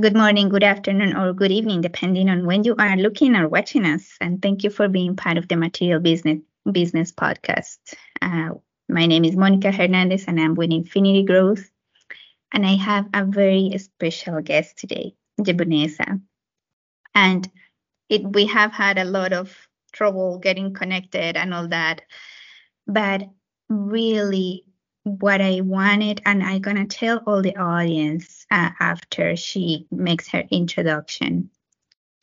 Good morning, good afternoon, or good evening, depending on when you are looking or watching us. And thank you for being part of the Material Business Business Podcast. Uh, my name is Monica Hernandez, and I'm with Infinity Growth. And I have a very special guest today, Jebunnessa. And it, we have had a lot of trouble getting connected and all that. But really, what I wanted, and I'm gonna tell all the audience uh, after she makes her introduction,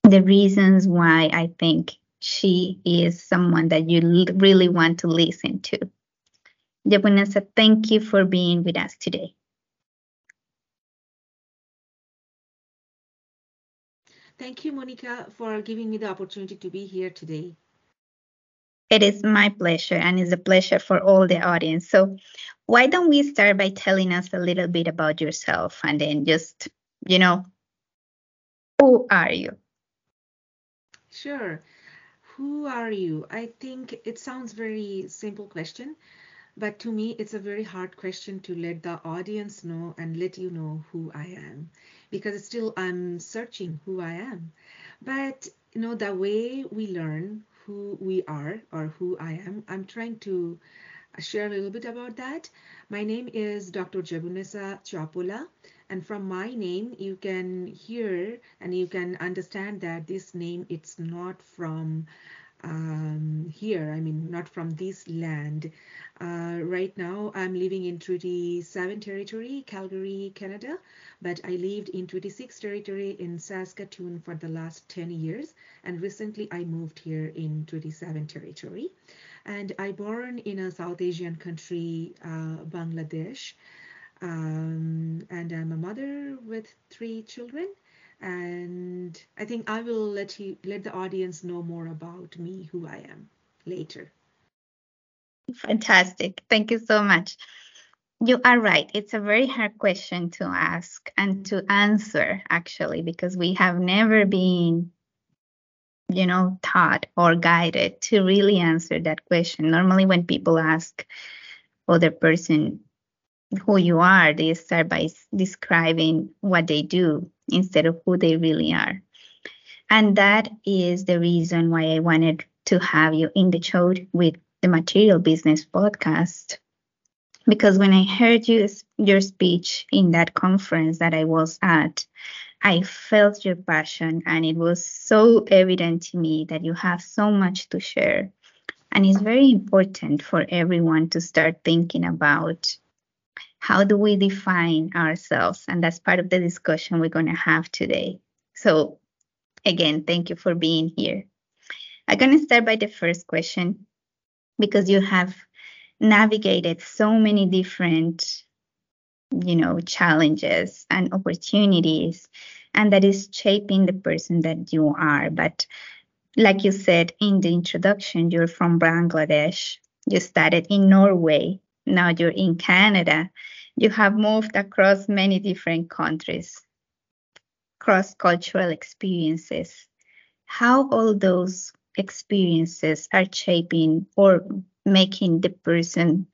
the reasons why I think she is someone that you l- really want to listen to. Jebunnessa, thank you for being with us today. Thank you, Monica, for giving me the opportunity to be here today. It is my pleasure, and it's a pleasure for all the audience. So, why don't we start by telling us a little bit about yourself and then just, you know, who are you? Sure. Who are you? I think it sounds very simple question, but to me it's a very hard question to let the audience know and let you know who I am because still I'm searching who I am. But you know the way we learn who we are or who I am. I'm trying to uh, share a little bit about that. My name is Dr. Jebunnessa Chapola, and from my name, you can hear and you can understand that this name it's not from um, here. I mean, not from this land. Uh, right now, I'm living in Treaty 7 territory, Calgary, Canada, but I lived in Treaty 6 territory in Saskatoon for the last 10 years, and recently I moved here in Treaty 7 territory. And I born in a South Asian country, uh, Bangladesh, um, and I'm a mother with three children and I think I will let you let the audience know more about me, who I am later. Fantastic. Thank you so much. You are right. It's a very hard question to ask and to answer, actually, because we have never been, you know, taught or guided to really answer that question. Normally, when people ask other person who you are, they start by describing what they do instead of who they really are. And that is the reason why I wanted to have you in the show with the Material Business podcast. Because when I heard you, your speech in that conference that I was at, I felt your passion, and it was so evident to me that you have so much to share. And it's very important for everyone to start thinking about how do we define ourselves? And that's part of the discussion we're going to have today. So, again, thank you for being here. I'm going to start by the first question because you have navigated so many different you know challenges and opportunities and that is shaping the person that you are but like you said in the introduction you're from bangladesh you started in norway now you're in Canada, you have moved across many different countries, cross cultural experiences. How all those experiences are shaping or making the person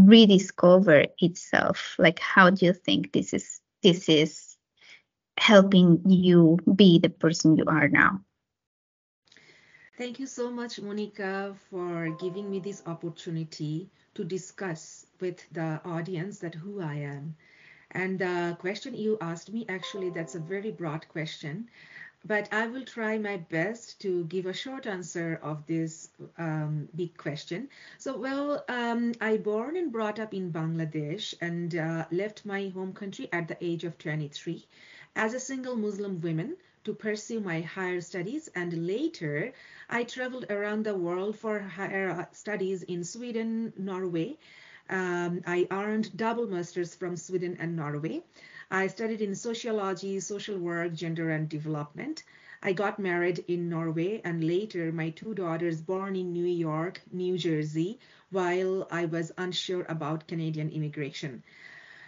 rediscover itself? Like how do you think this is this is helping you be the person you are now Thank you so much, Monica, for giving me this opportunity to discuss with the audience that who I am. And the question you asked me, actually, that's a very broad question, but I will try my best to give a short answer of this um, big question. So, well, um, I born and brought up in Bangladesh and uh, left my home country at the age of 23 as a single Muslim woman to pursue my higher studies and later I traveled around the world for higher studies in Sweden, Norway. Um, I earned double masters from Sweden and Norway. I studied in sociology, social work, gender and development. I got married in Norway and later my two daughters born in New York, New Jersey, while I was unsure about Canadian immigration.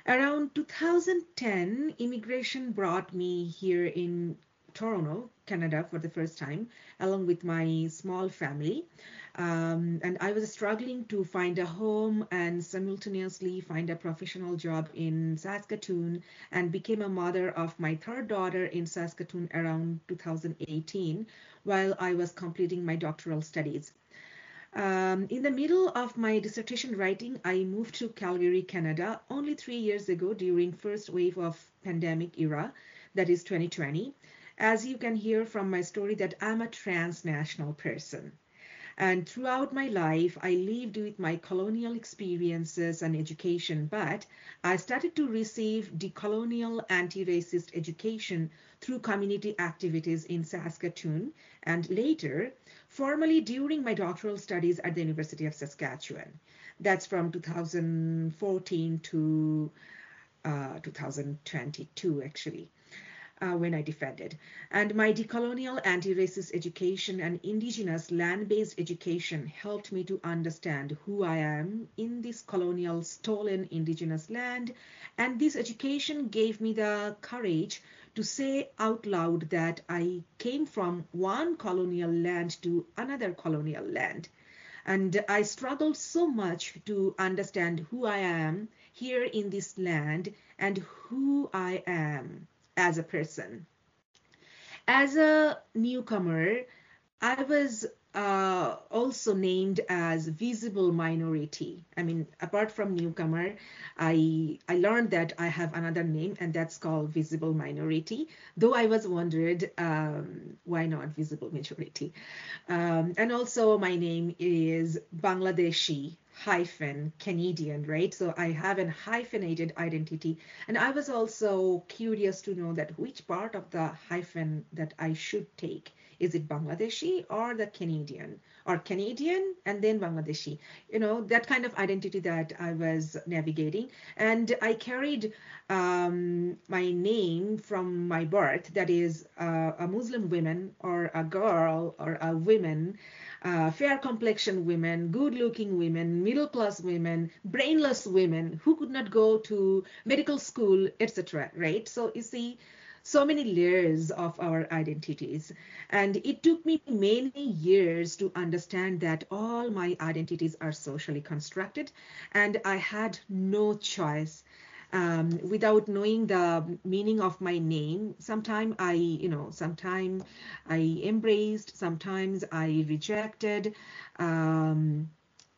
Around 2010, immigration brought me here in Toronto, Canada, for the first time, along with my small family. Um, and I was struggling to find a home and simultaneously find a professional job in Saskatoon and became a mother of my third daughter in Saskatoon around 2018 while I was completing my doctoral studies. Um, in the middle of my dissertation writing, I moved to Calgary, Canada, only three years ago during first wave of pandemic era, that is 2020. As you can hear from my story that I'm a transnational person. And throughout my life, I lived with my colonial experiences and education, but I started to receive decolonial anti racist education through community activities in Saskatoon and later, formally during my doctoral studies at the University of Saskatchewan. That's from 2014 to uh, 2022, actually uh, when I defended. And my decolonial anti-racist education and indigenous land-based education helped me to understand who I am in this colonial stolen indigenous land. And this education gave me the courage to say out loud that I came from one colonial land to another colonial land. And I struggled so much to understand who I am here in this land and who I am as a person. As a newcomer, I was uh, also named as visible minority. I mean, apart from newcomer, I I learned that I have another name, and that's called visible minority. Though I was wondered um, why not visible majority, um, and also my name is Bangladeshi hyphen Canadian, right? So I have an hyphenated identity. And I was also curious to know that which part of the hyphen that I should take. Is it Bangladeshi or the Canadian or Canadian and then Bangladeshi? You know, that kind of identity that I was navigating. And I carried um, my name from my birth, that is uh, a Muslim woman or a girl or a woman uh, fair complexion women, good looking women, middle class women, brainless women who could not go to medical school, etc. Right? So you see, so many layers of our identities. And it took me many years to understand that all my identities are socially constructed, and I had no choice um, without knowing the meaning of my name. Sometimes I, you know, sometimes I embraced, sometimes I rejected. Um,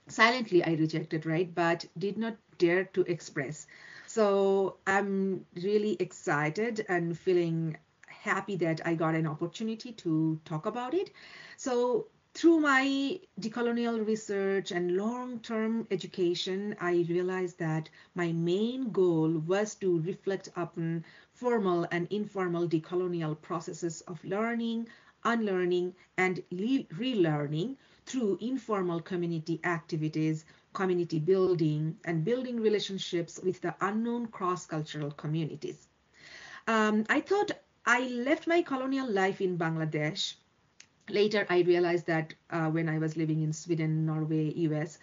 silently I rejected, right? But did not dare to express. So I'm really excited and feeling happy that I got an opportunity to talk about it. So through my decolonial research and long-term education, I realized that my main goal was to reflect upon formal and informal decolonial processes of learning, unlearning, and relearning through informal community activities, community building, and building relationships with the unknown cross-cultural communities. Um, I thought I left my colonial life in Bangladesh later i realized that uh, when i was living in sweden norway us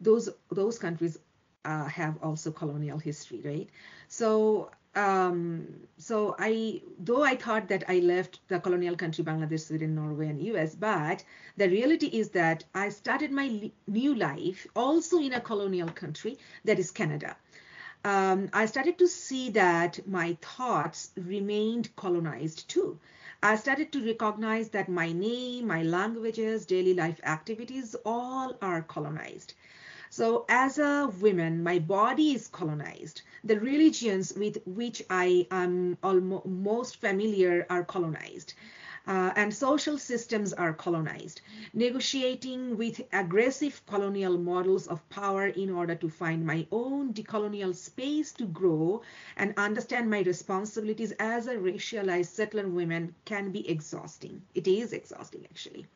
those those countries uh, have also colonial history right so um, so i though i thought that i left the colonial country bangladesh sweden norway and us but the reality is that i started my li- new life also in a colonial country that is canada um, i started to see that my thoughts remained colonized too I started to recognize that my name, my languages, daily life activities, all are colonized. So as a woman, my body is colonized. The religions with which I am almost most familiar are colonized uh, and social systems are colonized, negotiating with aggressive colonial models of power in order to find my own decolonial space to grow and understand my responsibilities as a racialized settler woman can be exhausting. It is exhausting, actually.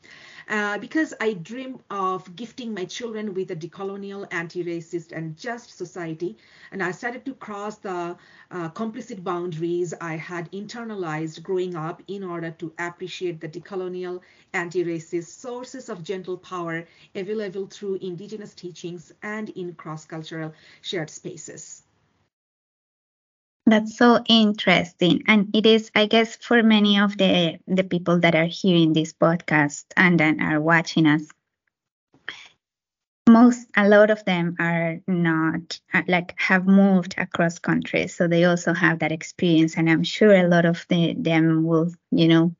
Uh, because I dream of gifting my children with a decolonial, anti-racist, and just society, and I started to cross the uh, complicit boundaries I had internalized growing up in order to appreciate the decolonial, anti-racist sources of gentle power available through indigenous teachings and in cross-cultural shared spaces. That's so interesting. And it is, I guess, for many of the, the people that are hearing this podcast and then are watching us, most, a lot of them are not uh, like have moved across countries. So they also have that experience. And I'm sure a lot of the, them will, you know,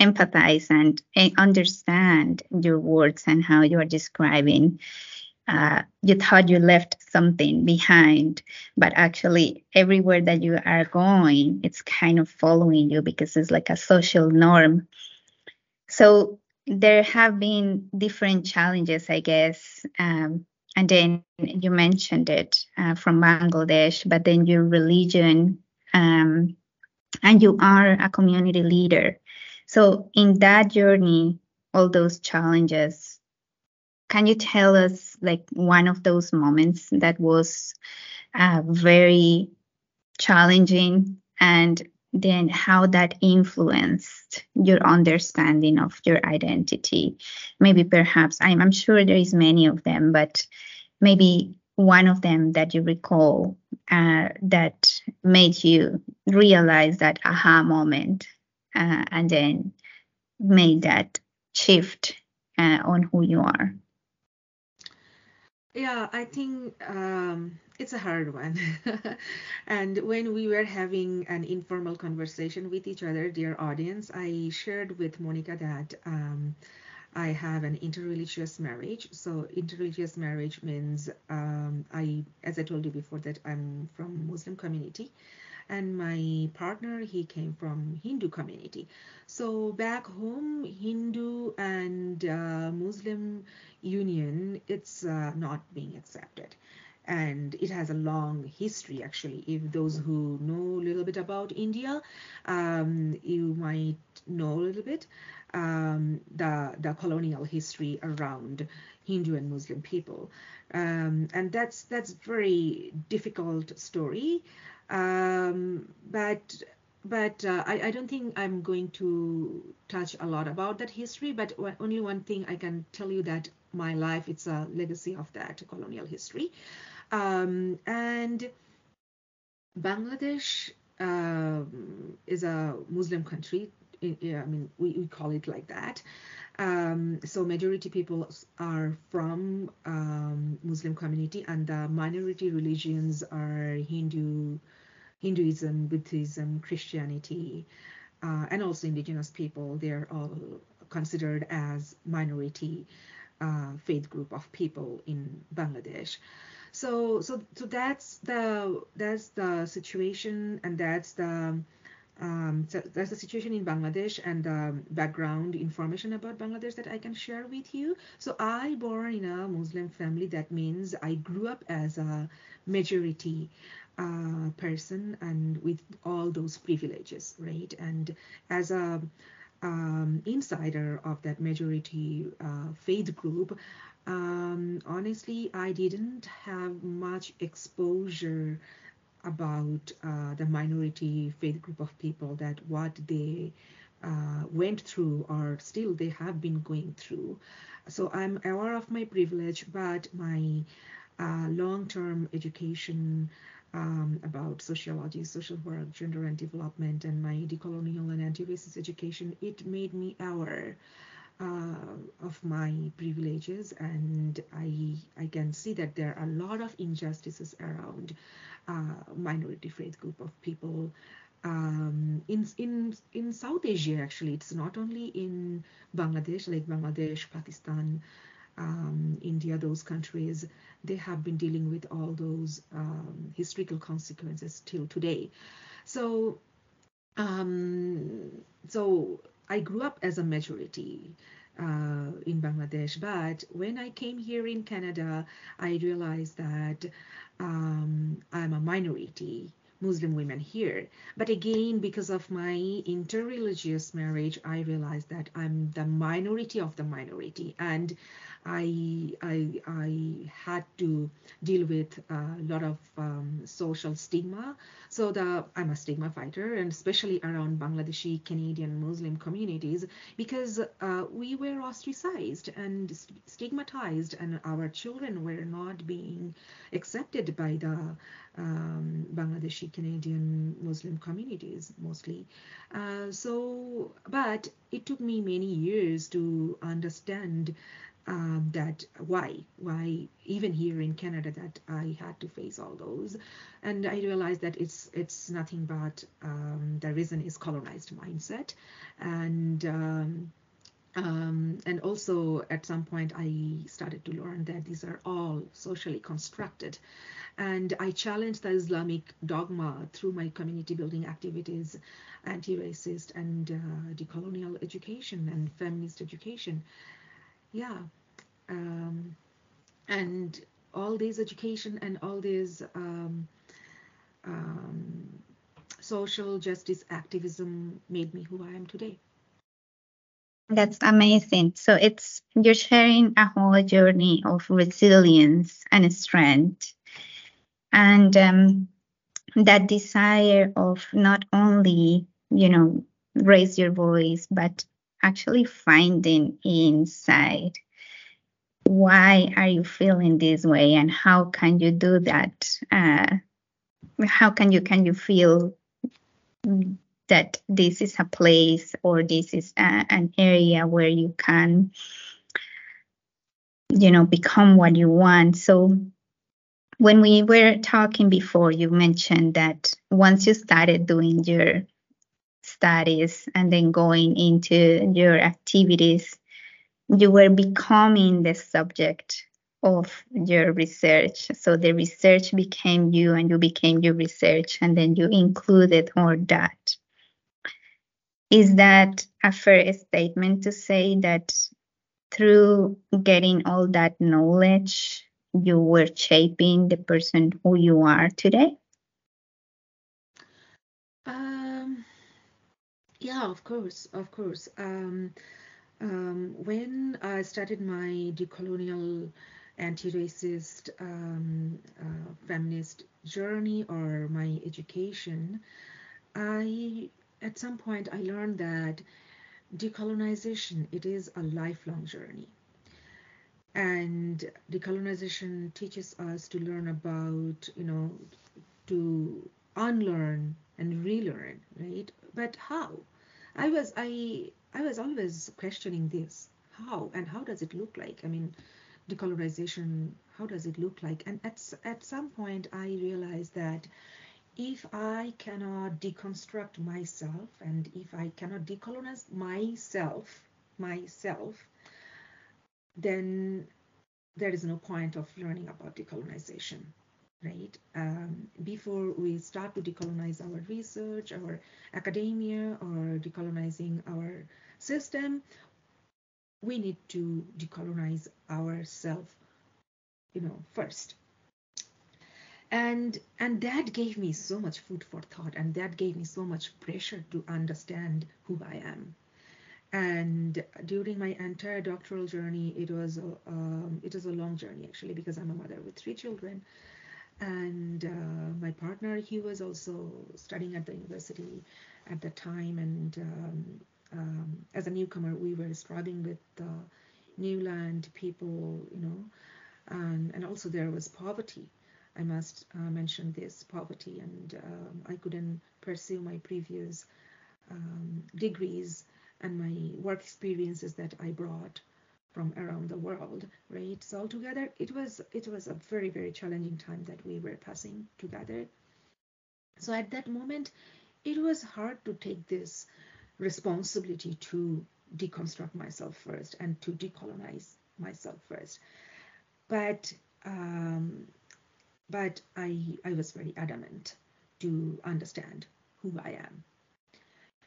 empathize and, and understand your words and how you are describing uh, you thought you left something behind, but actually everywhere that you are going, it's kind of following you because it's like a social norm. So there have been different challenges, I guess. Um, and then you mentioned it uh, from Bangladesh, but then your religion, um, and you are a community leader. So in that journey, all those challenges, can you tell us like one of those moments that was uh, very challenging and then how that influenced your understanding of your identity. Maybe perhaps I'm, I'm sure there is many of them but maybe one of them that you recall uh, that made you realize that aha moment uh, and then made that shift uh, on who you are Yeah, I think um, it's a hard one. And when we were having an informal conversation with each other, dear audience, I shared with Monica that um, I have an interreligious marriage. So interreligious marriage means um, I, as I told you before, that I'm from Muslim community, and my partner he came from Hindu community. So back home, Hindu and uh, Muslim union, it's uh, not being accepted. And it has a long history, actually. If those who know a little bit about India, um, you might know a little bit um, the the colonial history around Hindu and Muslim people, um, and that's that's very difficult story. Um, but but uh, I, I don't think I'm going to touch a lot about that history. But only one thing I can tell you that my life it's a legacy of that colonial history, um, and Bangladesh um, is a Muslim country. I mean, we, we call it like that. Um, so majority people are from um, Muslim community, and the minority religions are Hindu, Hinduism, Buddhism, Christianity, uh, and also indigenous people. They're all considered as minority uh, faith group of people in Bangladesh. So so so that's the that's the situation, and that's the um, so that's the situation in Bangladesh and the background information about Bangladesh that I can share with you. So I born in a Muslim family. That means I grew up as a majority uh, person and with all those privileges, right? And as a um, insider of that majority uh, faith group, um, honestly, I didn't have much exposure about uh, the minority faith group of people that what they uh, went through or still they have been going through. So I'm aware of my privilege, but my uh, long-term education um, about sociology, social work, gender and development, and my decolonial and anti-racist education, it made me aware uh, of my privileges, and I I can see that there are a lot of injustices around uh, minority faith group of people. Um, in in in South Asia, actually, it's not only in Bangladesh, like Bangladesh, Pakistan, um, India, those countries, they have been dealing with all those um, historical consequences till today. So, um, so I grew up as a majority uh, in Bangladesh, but when I came here in Canada, I realized that um, I'm a minority Muslim women here. But again, because of my interreligious marriage, I realized that I'm the minority of the minority, and I I I had to deal with a lot of um, social stigma. So the I'm a stigma fighter, and especially around Bangladeshi Canadian Muslim communities, because uh, we were ostracized and stigmatized, and our children were not being accepted by the um, Bangladeshi Canadian Muslim communities mostly. Uh, so, but it took me many years to understand um, that why why even here in Canada that I had to face all those, and I realized that it's it's nothing but um, the reason is colonized mindset, and um, um, and also at some point I started to learn that these are all socially constructed, and I challenged the Islamic dogma through my community building activities, anti-racist and uh, decolonial education and feminist education yeah um, and all this education and all this um, um, social justice activism made me who I am today. That's amazing. So it's you're sharing a whole journey of resilience and strength, and um, that desire of not only you know raise your voice, but actually finding inside why are you feeling this way and how can you do that? Uh, how can you can you feel that this is a place or this is a, an area where you can you know become what you want? So when we were talking before you mentioned that once you started doing your studies and then going into your activities, you were becoming the subject of your research. So the research became you and you became your research, and then you included all that. Is that a fair statement to say that through getting all that knowledge, you were shaping the person who you are today? Um, yeah, of course, of course. Um, um, when I started my decolonial anti-racist um, uh, feminist journey or my education, I at some point I learned that decolonization it is a lifelong journey, and decolonization teaches us to learn about you know to unlearn and relearn, right? But how? I was I I was always questioning this. How and how does it look like? I mean, decolonization How does it look like? And at at some point, I realized that if I cannot deconstruct myself and if I cannot decolonize myself, myself, then there is no point of learning about decolonization right? Um, before we start to decolonize our research, our academia, or decolonizing our system, we need to decolonize ourselves, you know, first. And and that gave me so much food for thought, and that gave me so much pressure to understand who I am. And during my entire doctoral journey, it was a, um, it was a long journey actually because I'm a mother with three children. And uh, my partner he was also studying at the university at the time. And um, um, as a newcomer we were struggling with the new land people you know. And, and also there was poverty. I must uh, mention this poverty. And um, i couldn't pursue my previous um, degrees and my work experiences that i brought from around the world, right? So altogether, it was it was a very very challenging time that we were passing together. So at that moment, it was hard to take this responsibility to deconstruct myself first and to decolonize myself first. But um, but I I was very adamant to understand who I am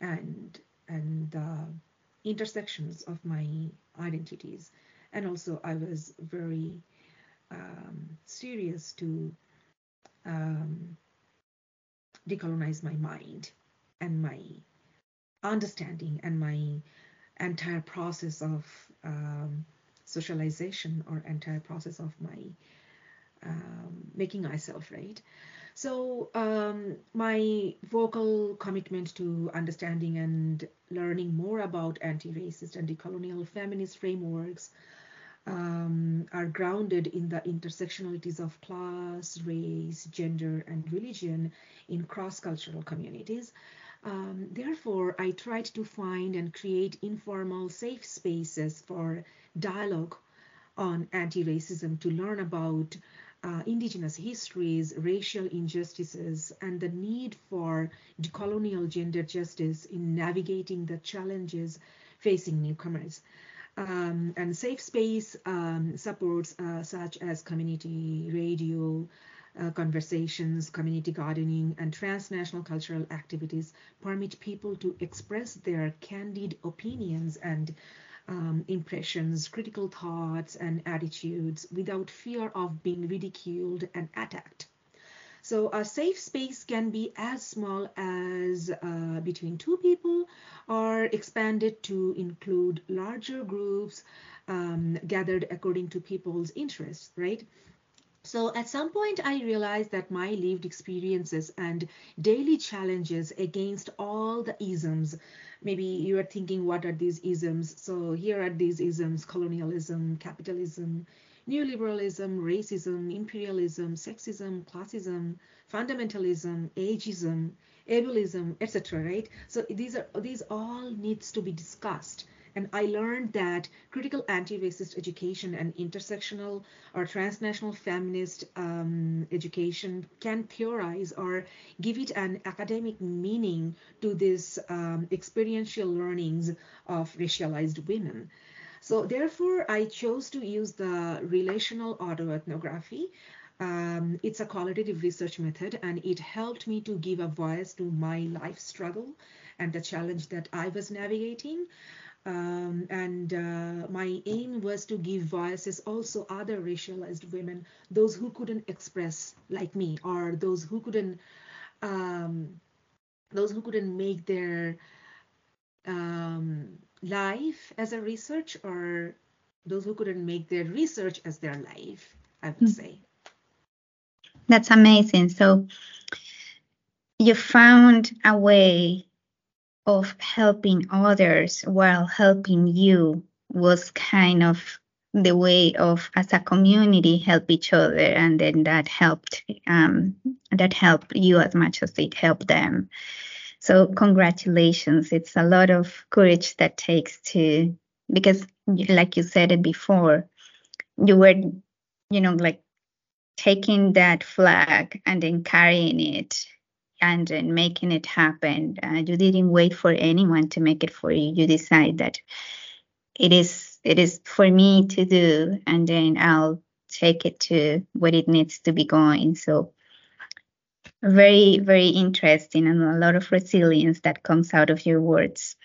and and the intersections of my identities. And also, I was very um, serious to um, decolonize my mind and my understanding and my entire process of um, socialization or entire process of my um, making myself right so um, my vocal commitment to understanding and learning more about anti-racist and decolonial feminist frameworks um, are grounded in the intersectionalities of class, race, gender, and religion in cross cultural communities. Um, therefore, I tried to find and create informal, safe spaces for dialogue on anti racism to learn about uh, indigenous histories, racial injustices, and the need for decolonial gender justice in navigating the challenges facing newcomers. Um, and safe space um, supports uh, such as community radio, uh, conversations, community gardening, and transnational cultural activities permit people to express their candid opinions and um, impressions, critical thoughts, and attitudes without fear of being ridiculed and attacked. So a safe space can be as small as uh, between two people or expanded to include larger groups um, gathered according to people's interests, right? So at some point, I realized that my lived experiences and daily challenges against all the isms. Maybe you are thinking, what are these isms? So here are these isms colonialism, capitalism, neoliberalism, racism, imperialism, sexism, classism, fundamentalism, ageism, ableism, etc. Right? So these are these all needs to be discussed and I learned that critical anti-racist education and intersectional or transnational feminist um, education can theorize or give it an academic meaning to these um, experiential learnings of racialized women. So therefore, I chose to use the relational autoethnography. Um, it's a qualitative research method, and it helped me to give a voice to my life struggle and the challenge that I was navigating. Um, and uh, my aim was to give voices also other racialized women, those who couldn't express like me, or those who couldn't, um, those who couldn't make their um, life as a research, or those who couldn't make their research as their life. I would mm-hmm. say. That's amazing. So you found a way of helping others while helping you was kind of the way of as a community help each other and then that helped um, that helped you as much as it helped them. So congratulations. It's a lot of courage that takes to because like you said it before you were you know like taking that flag and then carrying it and, and making it happen. Uh, you didn't wait for anyone to make it for you. You decide that it is it is for me to do, and then I'll take it to what it needs to be going. So very very interesting and a lot of resilience that comes out of your words.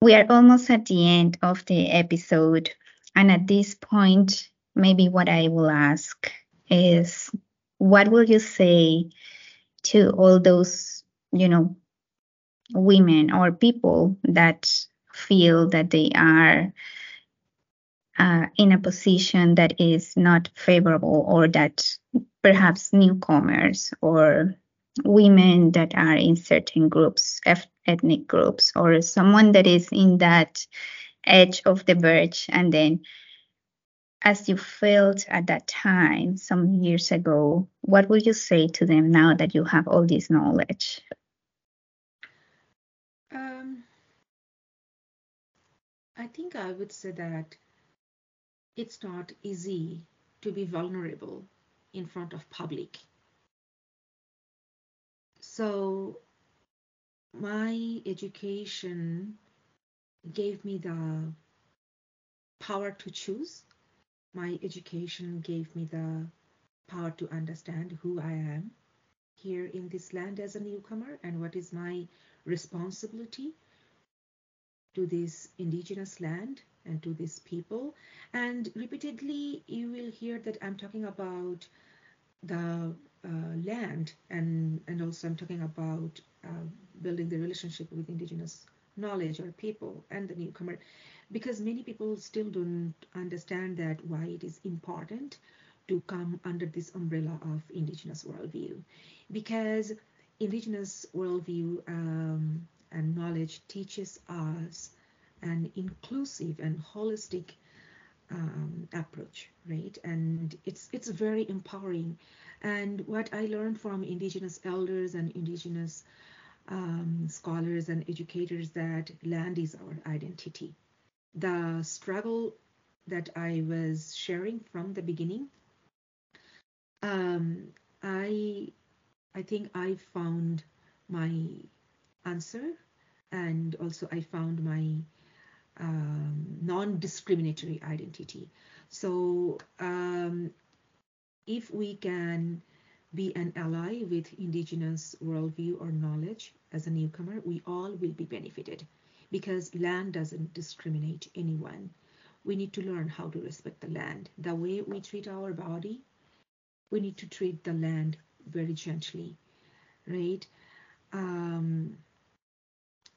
We are almost at the end of the episode, and at this point, maybe what I will ask is, what will you say? To all those, you know, women or people that feel that they are uh, in a position that is not favorable or that perhaps newcomers or women that are in certain groups, ethnic groups, or someone that is in that edge of the verge and then as you felt at that time some years ago, what would you say to them now that you have all this knowledge? Um, I think I would say that it's not easy to be vulnerable in front of public. So my education gave me the power to choose my education gave me the power to understand who I am here in this land as a newcomer and what is my responsibility to this indigenous land and to this people. And repeatedly, you will hear that I'm talking about the uh, land and, and also I'm talking about uh, building the relationship with indigenous knowledge or people and the newcomer because many people still don't understand that why it is important to come under this umbrella of indigenous worldview because indigenous worldview um, and knowledge teaches us an inclusive and holistic um, approach, right? And it's it's very empowering. And what I learned from indigenous elders and indigenous um, scholars and educators that land is our identity. The struggle that I was sharing from the beginning, um, I I think I found my answer, and also I found my um, non-discriminatory identity. So um, if we can be an ally with indigenous worldview or knowledge as a newcomer, we all will be benefited because land doesn't discriminate anyone. We need to learn how to respect the land. The way we treat our body, we need to treat the land very gently, right? Um,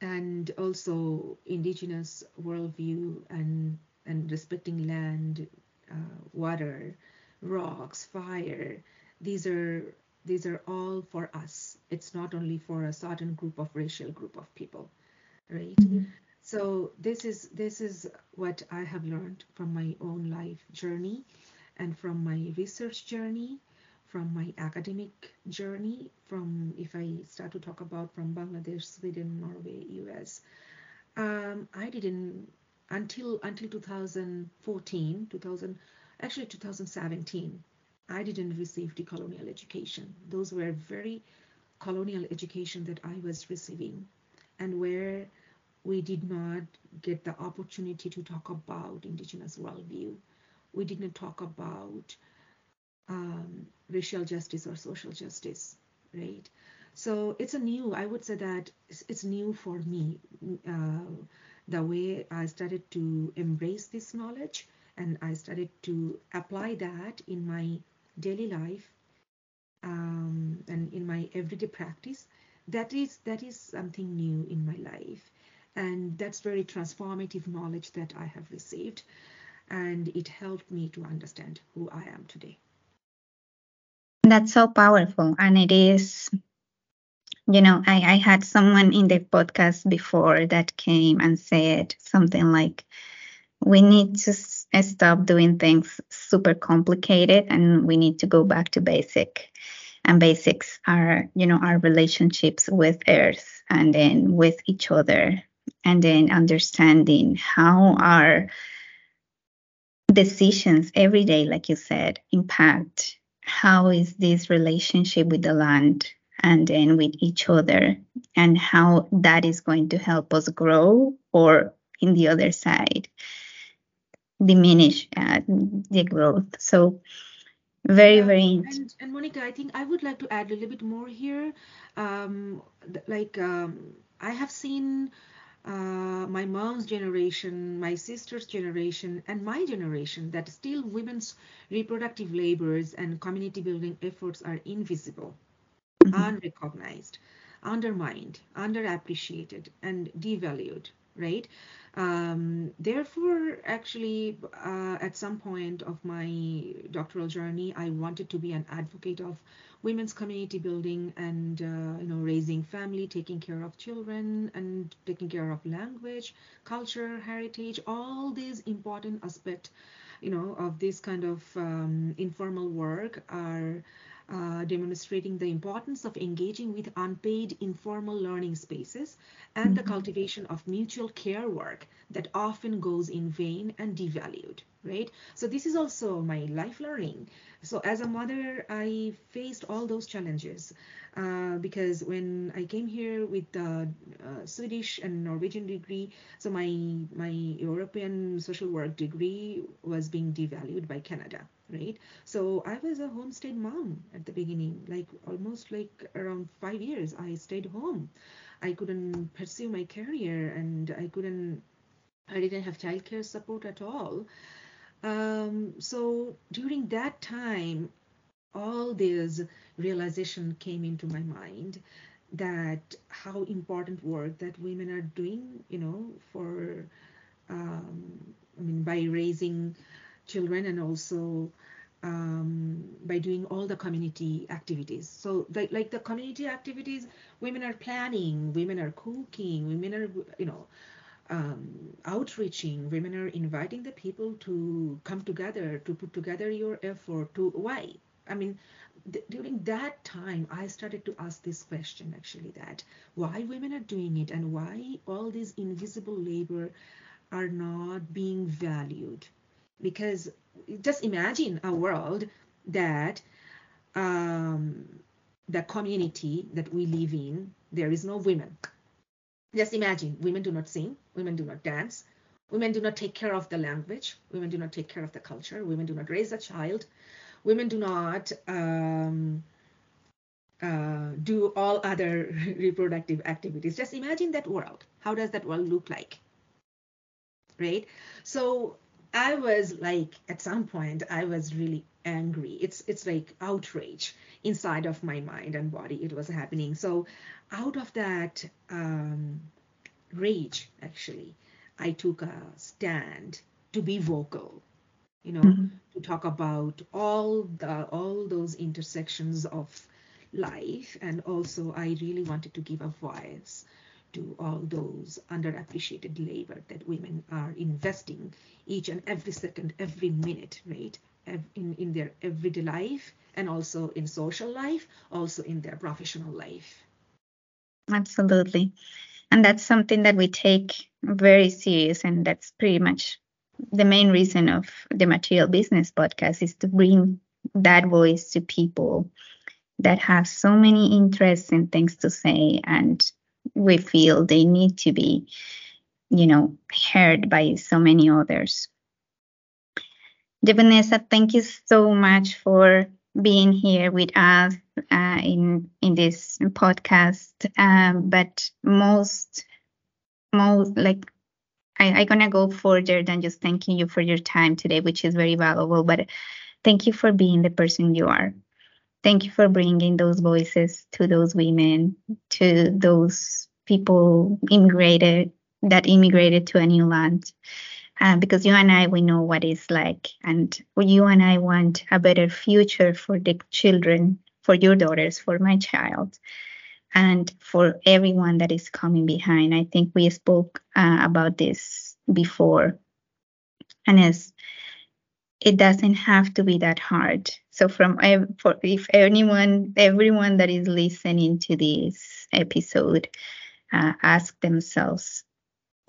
and also indigenous worldview and and respecting land, uh, water, rocks, fire. These are these are all for us. It's not only for a certain group of racial group of people, right? Mm-hmm. So this is this is what I have learned from my own life journey and from my research journey from my academic journey from if i start to talk about from bangladesh sweden norway us um, i didn't until until 2014 2000 actually 2017 i didn't receive decolonial education those were very colonial education that i was receiving and where we did not get the opportunity to talk about indigenous worldview we didn't talk about um, racial justice or social justice, right? So it's a new, I would say that it's, it's new for me, uh, the way I started to embrace this knowledge and I started to apply that in my daily life um, and in my everyday practice. That is that is something new in my life, and that's very transformative knowledge that I have received, and it helped me to understand who I am today. That's so powerful. And it is, you know, I, I had someone in the podcast before that came and said something like, we need to stop doing things super complicated and we need to go back to basic. And basics are, you know, our relationships with earth and then with each other and then understanding how our decisions every day, like you said, impact how is this relationship with the land and then with each other and how that is going to help us grow or in the other side diminish uh, the growth. So very very and, and, monica i think i would like to add a little bit more here um, like um, i have seen uh, my mom's generation, my sister's generation, and my generation that still women's reproductive labors and community building efforts are invisible, mm-hmm. unrecognized, undermined, underappreciated, and devalued, right? Um, therefore, actually, uh, at some point of my doctoral journey, I wanted to be an advocate of women's community building and uh, you know raising family taking care of children and taking care of language culture heritage all these important aspects you know of this kind of um, informal work are uh, demonstrating the importance of engaging with unpaid informal learning spaces and mm-hmm. the cultivation of mutual care work that often goes in vain and devalued right? So this is also my life learning. So as a mother i faced all those challenges uh, because when i came here with the uh, swedish and norwegian degree so my my european social work degree was being devalued by canada right? So i was a homestead mom at the beginning like almost like around five years i stayed home. I couldn't pursue my career and i couldn't i didn't have childcare support at all um, so during that time, all this realization came into my mind that how important work that women are doing, you know, for, um, I mean, by raising children and also um, by doing all the community activities. So, like, like the community activities, women are planning, women are cooking, women are, you know, um, outreaching. Women are inviting the people to come together to put together your effort. To why? I mean, th- during that time, I started to ask this question actually: that why women are doing it and why all this invisible labor are not being valued because just imagine a world that um, the community that we live in there is no women just imagine women do not sing women do not dance women do not take care of the language women do not take care of the culture women do not raise a child women do not um, uh, do all other reproductive activities. Just imagine that world. How does that world look like? Right? So i was like at some point i was really angry it's it's like outrage inside of my mind and body it was happening so out of that um, rage actually i took a stand to be vocal you know mm-hmm. to talk about all the all those intersections of life and also i really wanted to give a voice to all those underappreciated labor that women are investing each and every second, every minute, right? In, in their everyday life and also in social life, also in their professional life. Absolutely. And that's something that we take very serious. And that's pretty much the main reason of the Material Business podcast is to bring that voice to people that have so many interests and things to say and we feel they need to be, you know, heard by so many others. Vanessa, thank you so much for being here with us uh, in in this podcast. Um, but most, most like I, I gonna go further than just thanking you for your time today, which is very valuable. But thank you for being the person you are. Thank you for bringing those voices to those women, to those people immigrated that immigrated to a new land. Uh, because you and I, we know what it's like, and you and I want a better future for the children, for your daughters, for my child, and for everyone that is coming behind. I think we spoke uh, about this before, and as it doesn't have to be that hard. So from for if anyone, everyone that is listening to this episode uh, ask themselves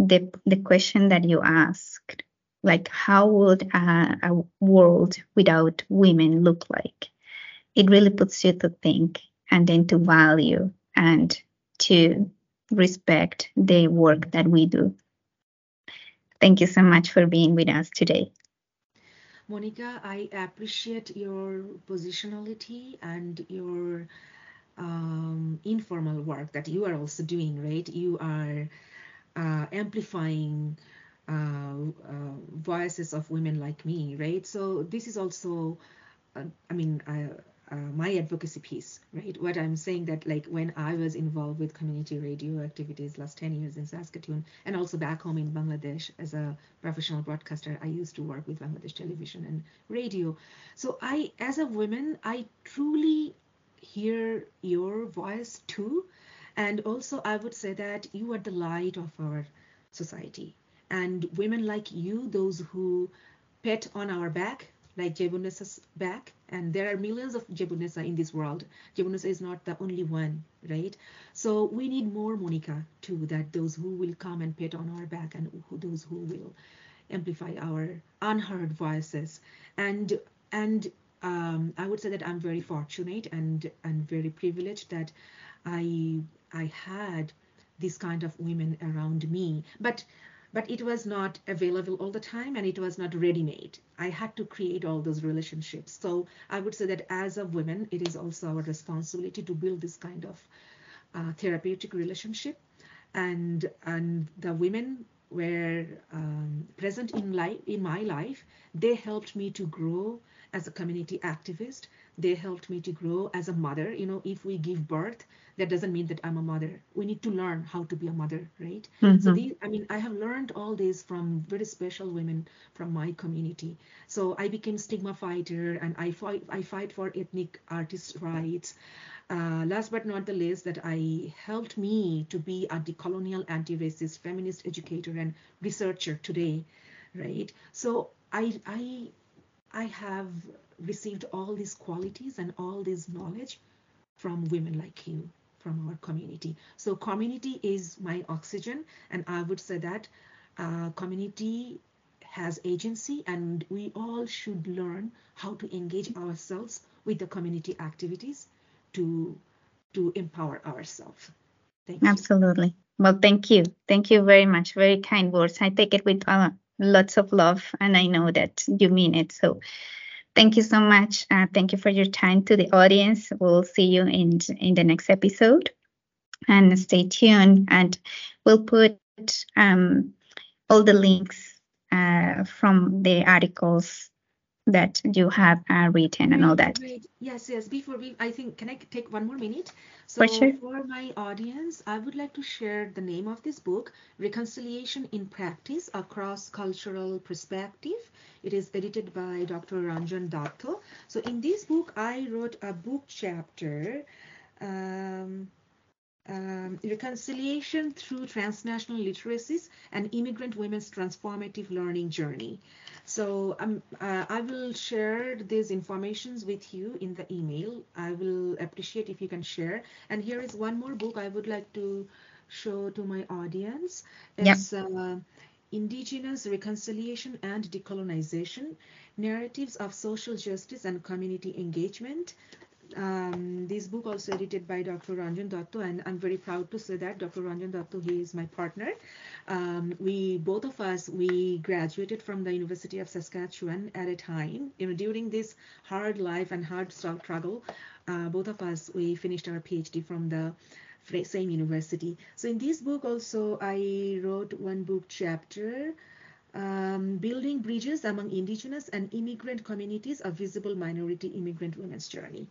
the the question that you asked, like how would a, a world without women look like? It really puts you to think and then to value and to respect the work that we do. Thank you so much for being with us today. Monica, I appreciate your positionality and your um, informal work that you are also doing, right? You are uh, amplifying uh, uh, voices of women like me, right? So this is also, uh, I mean, my advocacy piece, right? What I'm saying that like when I was involved with community radio activities last 10 years in Saskatoon and also back home in Bangladesh as a professional broadcaster, I used to work with Bangladesh television and radio. So I, as a woman, I truly hear your voice too. And also, I would say that you are the light of our society. And women like you, those who pet on our back, like Jebunnessa's back, and there are millions of Jebunnessa in this world. Jebunnessa is not the only one, right? So we need more Monica too, that those who will come and pet on our back and who, those who will amplify our unheard voices. And and um, I would say that I'm very fortunate and and very privileged that I I had this kind of women around me. But but it was not available all the time and it was not ready made. I had to create all those relationships. So I would say that as a woman, it is also our responsibility to build this kind of uh, therapeutic relationship. And and the women were um, present in life in my life. They helped me to grow as a community activist. They helped me to grow as a mother. You know, if we give birth, that doesn't mean that I'm a mother. We need to learn how to be a mother, right? Mm-hmm. So these, I mean, I have learned all this from very special women from my community. So I became stigma fighter, and I fight, I fight for ethnic artists' rights. Uh, last but not the least, that I helped me to be a decolonial, anti-racist, feminist educator and researcher today, right? So I, I, I have received all these qualities and all this knowledge from women like you, from our community. So community is my oxygen, and I would say that uh, community has agency, and we all should learn how to engage ourselves with the community activities to to empower ourselves. Thank you. Absolutely. Well, thank you. Thank you very much. Very kind words. I take it with uh, lots of love, and I know that you mean it. So, thank you so much. Uh, thank you for your time to the audience. We'll see you in in the next episode, and stay tuned. And we'll put um, all the links uh, from the articles that you have uh, written and all that. Yes, yes. Before we, I think, can I take one more minute? So For sure. for my audience, I would like to share the name of this book, Reconciliation in Practice, a cross-cultural perspective. It is edited by Dr. Ranjan Datta. So in this book, I wrote a book chapter, um, um, Reconciliation through Transnational Literacies and Immigrant Women's Transformative Learning Journey. So um, uh, I will share these informations with you in the email. I will appreciate if you can share. And here is one more book I would like to show to my audience. Yep. It's uh, Indigenous Reconciliation and Decolonization, Narratives of Social Justice and Community Engagement. Um, this book also edited by Dr. Ranjan Datta, and I'm very proud to say that Dr. Ranjan Datta, he is my partner. Um, we both of us we graduated from the University of Saskatchewan at a time, you know, during this hard life and hard struggle. Uh, both of us we finished our PhD from the same university. So in this book also I wrote one book chapter. Um, building bridges among indigenous and immigrant communities a visible minority immigrant women's journey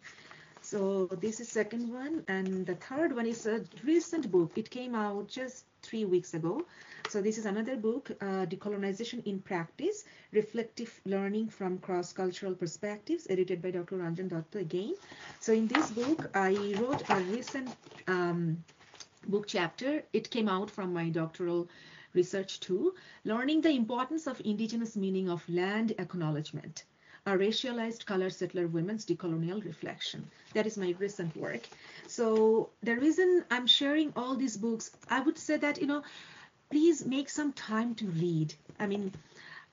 so this is second one and the third one is a recent book. It came out just three weeks ago. So this is another book uh, decolonization in practice reflective learning from cross-cultural perspectives edited by dr ranjan Datta again. So in this book i wrote a recent um, book chapter. It came out from my doctoral research too learning the importance of indigenous meaning of land acknowledgement a racialized color settler women's decolonial reflection. That is my recent work. So the reason I'm sharing all these books, I would say that, you know, please make some time to read. I mean,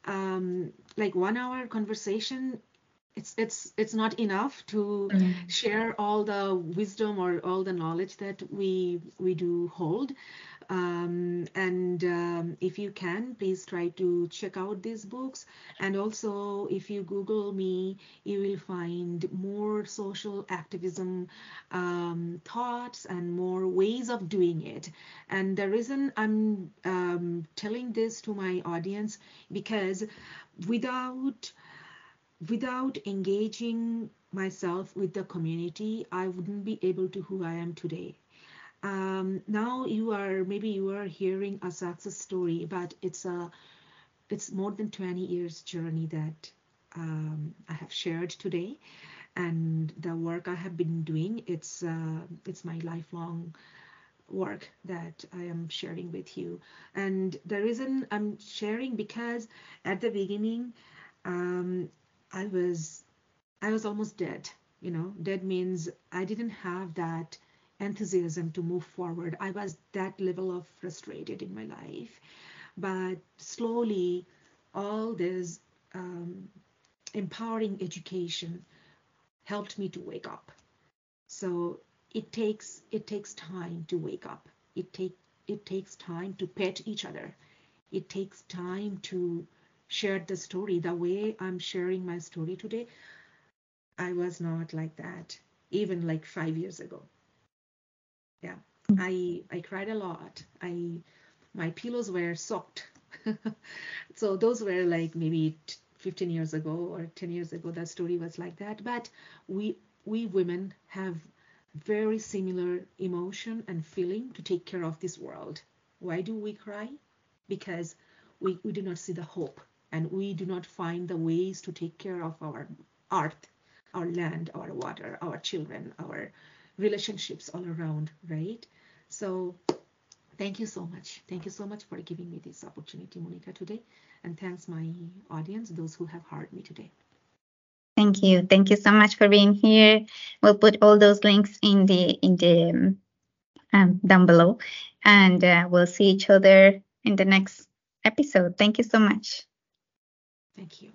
um, like one hour conversation, it's it's it's not enough to Mm. share all the wisdom or all the knowledge that we we do hold. Um, and um, if you can, please try to check out these books. And also, if you Google me, you will find more social activism um, thoughts and more ways of doing it. And the reason I'm um, telling this to my audience because without without engaging myself with the community, I wouldn't be able to who I am today. Um, now you are maybe you are hearing a success story but it's a it's more than 20 years journey that um, i have shared today. And the work i have been doing it's uh, it's my lifelong work that i am sharing with you. And the reason i'm sharing because at the beginning um, i was i was almost dead you know dead means i didn't have that enthusiasm to move forward. I was that level of frustrated in my life. But slowly, all this um, empowering education helped me to wake up. So it takes it takes time to wake up. It take it takes time to pet each other. It takes time to share the story. The way I'm sharing my story today, I was not like that even like five years ago. Yeah. Mm. I i cried a lot. I my pillows were soaked. So those were like maybe 15 years ago or 10 years ago that story was like that. But we we women have very similar emotion and feeling to take care of this world. Why do we cry? Because we, we do not see the hope and we do not find the ways to take care of our earth our land our water our children our relationships all around right? So thank you so much. Thank you so much for giving me this opportunity monica today. And thanks my audience those who have heard me today. Thank you. Thank you so much for being here. We'll put all those links in the in the um, down below. And uh, we'll see each other in the next episode. Thank you so much Thank you.